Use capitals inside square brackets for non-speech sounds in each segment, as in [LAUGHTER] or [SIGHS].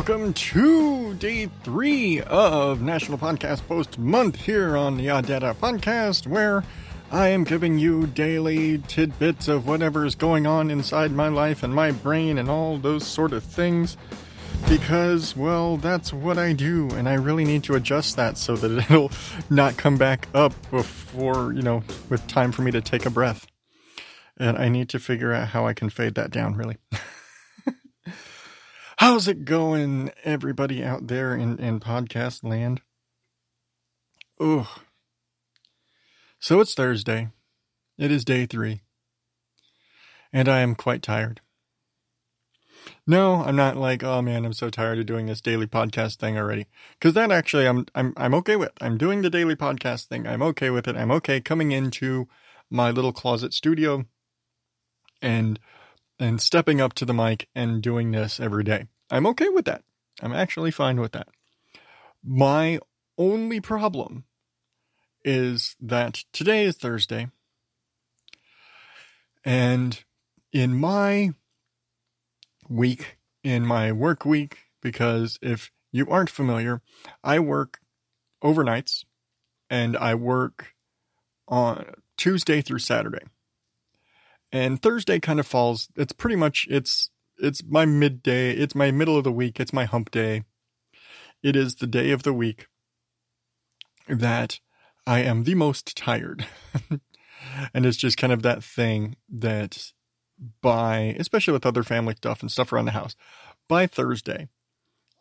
welcome to day three of National Podcast Post Month here on the Odd Data Podcast, where I am giving you daily tidbits of whatever is going on inside my life and my brain and all those sort of things. Because, well, that's what I do, and I really need to adjust that so that [LAUGHS] it'll not come back up before, you know, with time for me to take a breath. And I need to figure out how I can fade that down, really. [LAUGHS] How's it going, everybody out there in, in podcast land? Ugh. So it's Thursday. It is day three. And I am quite tired. No, I'm not like, oh man, I'm so tired of doing this daily podcast thing already. Cause that actually I'm I'm I'm okay with. I'm doing the daily podcast thing. I'm okay with it. I'm okay coming into my little closet studio and and stepping up to the mic and doing this every day. I'm okay with that. I'm actually fine with that. My only problem is that today is Thursday. And in my week, in my work week, because if you aren't familiar, I work overnights and I work on Tuesday through Saturday and Thursday kind of falls. It's pretty much it's it's my midday. It's my middle of the week. It's my hump day. It is the day of the week that I am the most tired, [LAUGHS] and it's just kind of that thing that by especially with other family stuff and stuff around the house by Thursday.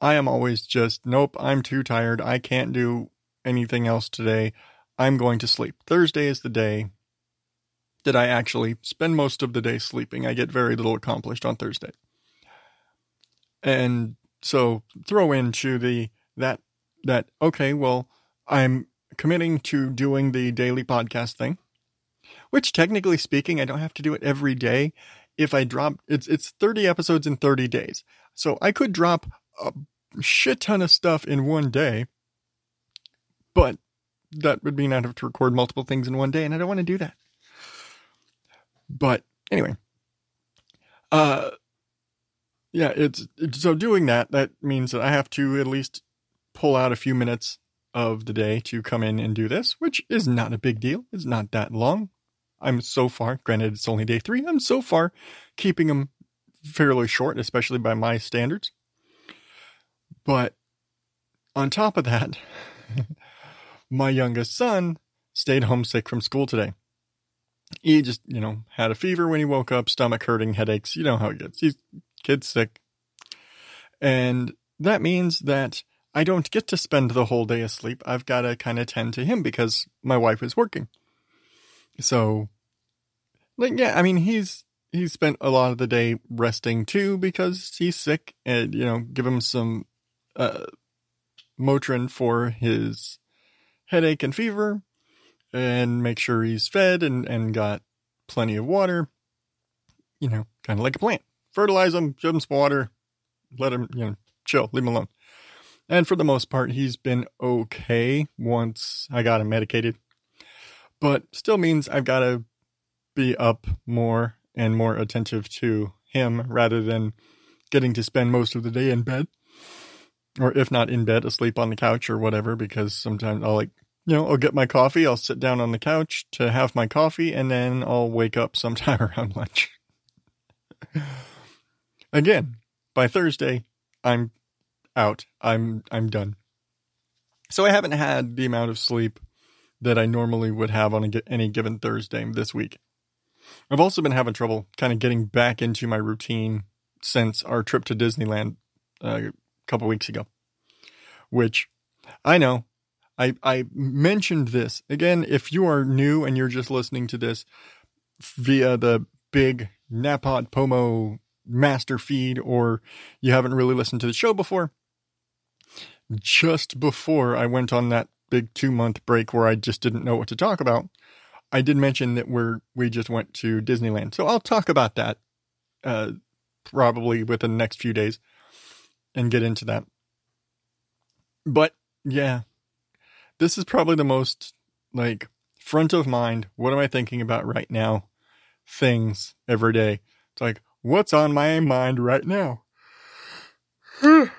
I am always just, nope, I'm too tired. I can't do anything else today. I'm going to sleep. Thursday is the day that I actually spend most of the day sleeping. I get very little accomplished on Thursday. And so throw into the that that okay, well, I'm committing to doing the daily podcast thing, which technically speaking, I don't have to do it every day. If I drop it's it's 30 episodes in 30 days. So I could drop a shit ton of stuff in one day, but that would mean I'd have to record multiple things in one day, and I don't want to do that. But anyway, uh, yeah, it's, it's so doing that. That means that I have to at least pull out a few minutes of the day to come in and do this, which is not a big deal. It's not that long. I'm so far, granted, it's only day three. I'm so far keeping them fairly short, especially by my standards. But on top of that, [LAUGHS] my youngest son stayed homesick from school today he just, you know, had a fever when he woke up, stomach hurting, headaches. You know how it gets. He's kid's sick. And that means that I don't get to spend the whole day asleep. I've got to kind of tend to him because my wife is working. So, like, yeah, I mean, he's he's spent a lot of the day resting too because he's sick, and you know, give him some uh, Motrin for his headache and fever, and make sure he's fed and, and got plenty of water. You know, kind of like a plant. Fertilize him, give him some water, let him, you know, chill, leave him alone. And for the most part, he's been okay once I got him medicated. But still means I've got to be up more and more attentive to him rather than getting to spend most of the day in bed. Or if not in bed, asleep on the couch or whatever, because sometimes I'll like you know, I'll get my coffee, I'll sit down on the couch to have my coffee, and then I'll wake up sometime [LAUGHS] around lunch. Again, by Thursday, I'm out. I'm I'm done. So I haven't had the amount of sleep that I normally would have on a, any given Thursday this week. I've also been having trouble kind of getting back into my routine since our trip to Disneyland uh, a couple weeks ago, which I know I, I mentioned this again. If you are new and you're just listening to this via the big Napod Pomo master feed, or you haven't really listened to the show before, just before I went on that big two month break where I just didn't know what to talk about, I did mention that we're we just went to Disneyland. So I'll talk about that uh, probably within the next few days and get into that. But yeah, this is probably the most like front of mind. What am I thinking about right now? Things every day. It's like, what's on my mind right now? [SIGHS]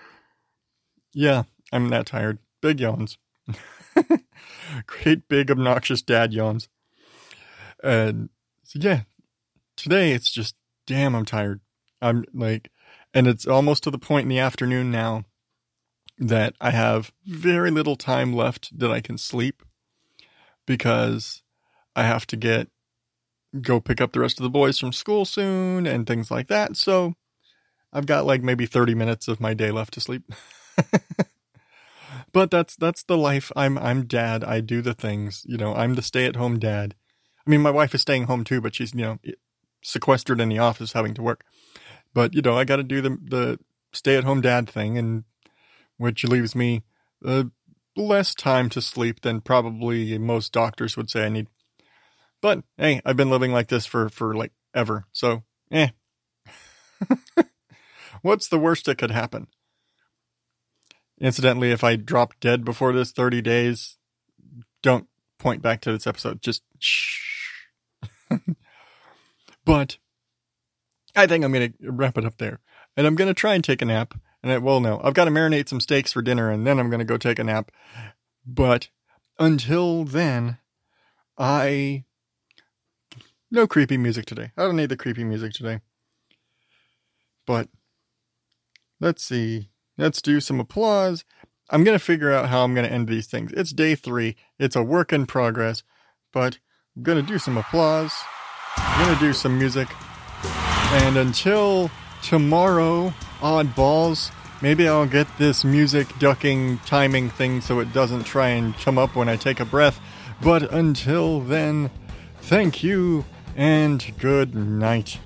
Yeah, I'm that tired. Big yawns. [LAUGHS] Great big obnoxious dad yawns. And so yeah, today it's just damn I'm tired. I'm like and it's almost to the point in the afternoon now that I have very little time left that I can sleep because I have to get go pick up the rest of the boys from school soon and things like that. So I've got like maybe 30 minutes of my day left to sleep. [LAUGHS] but that's that's the life. I'm I'm dad. I do the things, you know, I'm the stay-at-home dad. I mean, my wife is staying home too, but she's, you know, sequestered in the office having to work. But, you know, I got to do the the stay-at-home dad thing and which leaves me uh, less time to sleep than probably most doctors would say I need. But hey, I've been living like this for for like ever. So, eh. [LAUGHS] What's the worst that could happen? Incidentally, if I drop dead before this 30 days, don't point back to this episode. Just shh. [LAUGHS] but I think I'm going to wrap it up there. And I'm going to try and take a nap. And I, well, no, I've got to marinate some steaks for dinner and then I'm going to go take a nap. But until then, I. No creepy music today. I don't need the creepy music today. But let's see. Let's do some applause. I'm going to figure out how I'm going to end these things. It's day three. It's a work in progress. But I'm going to do some applause. I'm going to do some music. And until tomorrow, oddballs, maybe I'll get this music ducking timing thing so it doesn't try and come up when I take a breath. But until then, thank you and good night.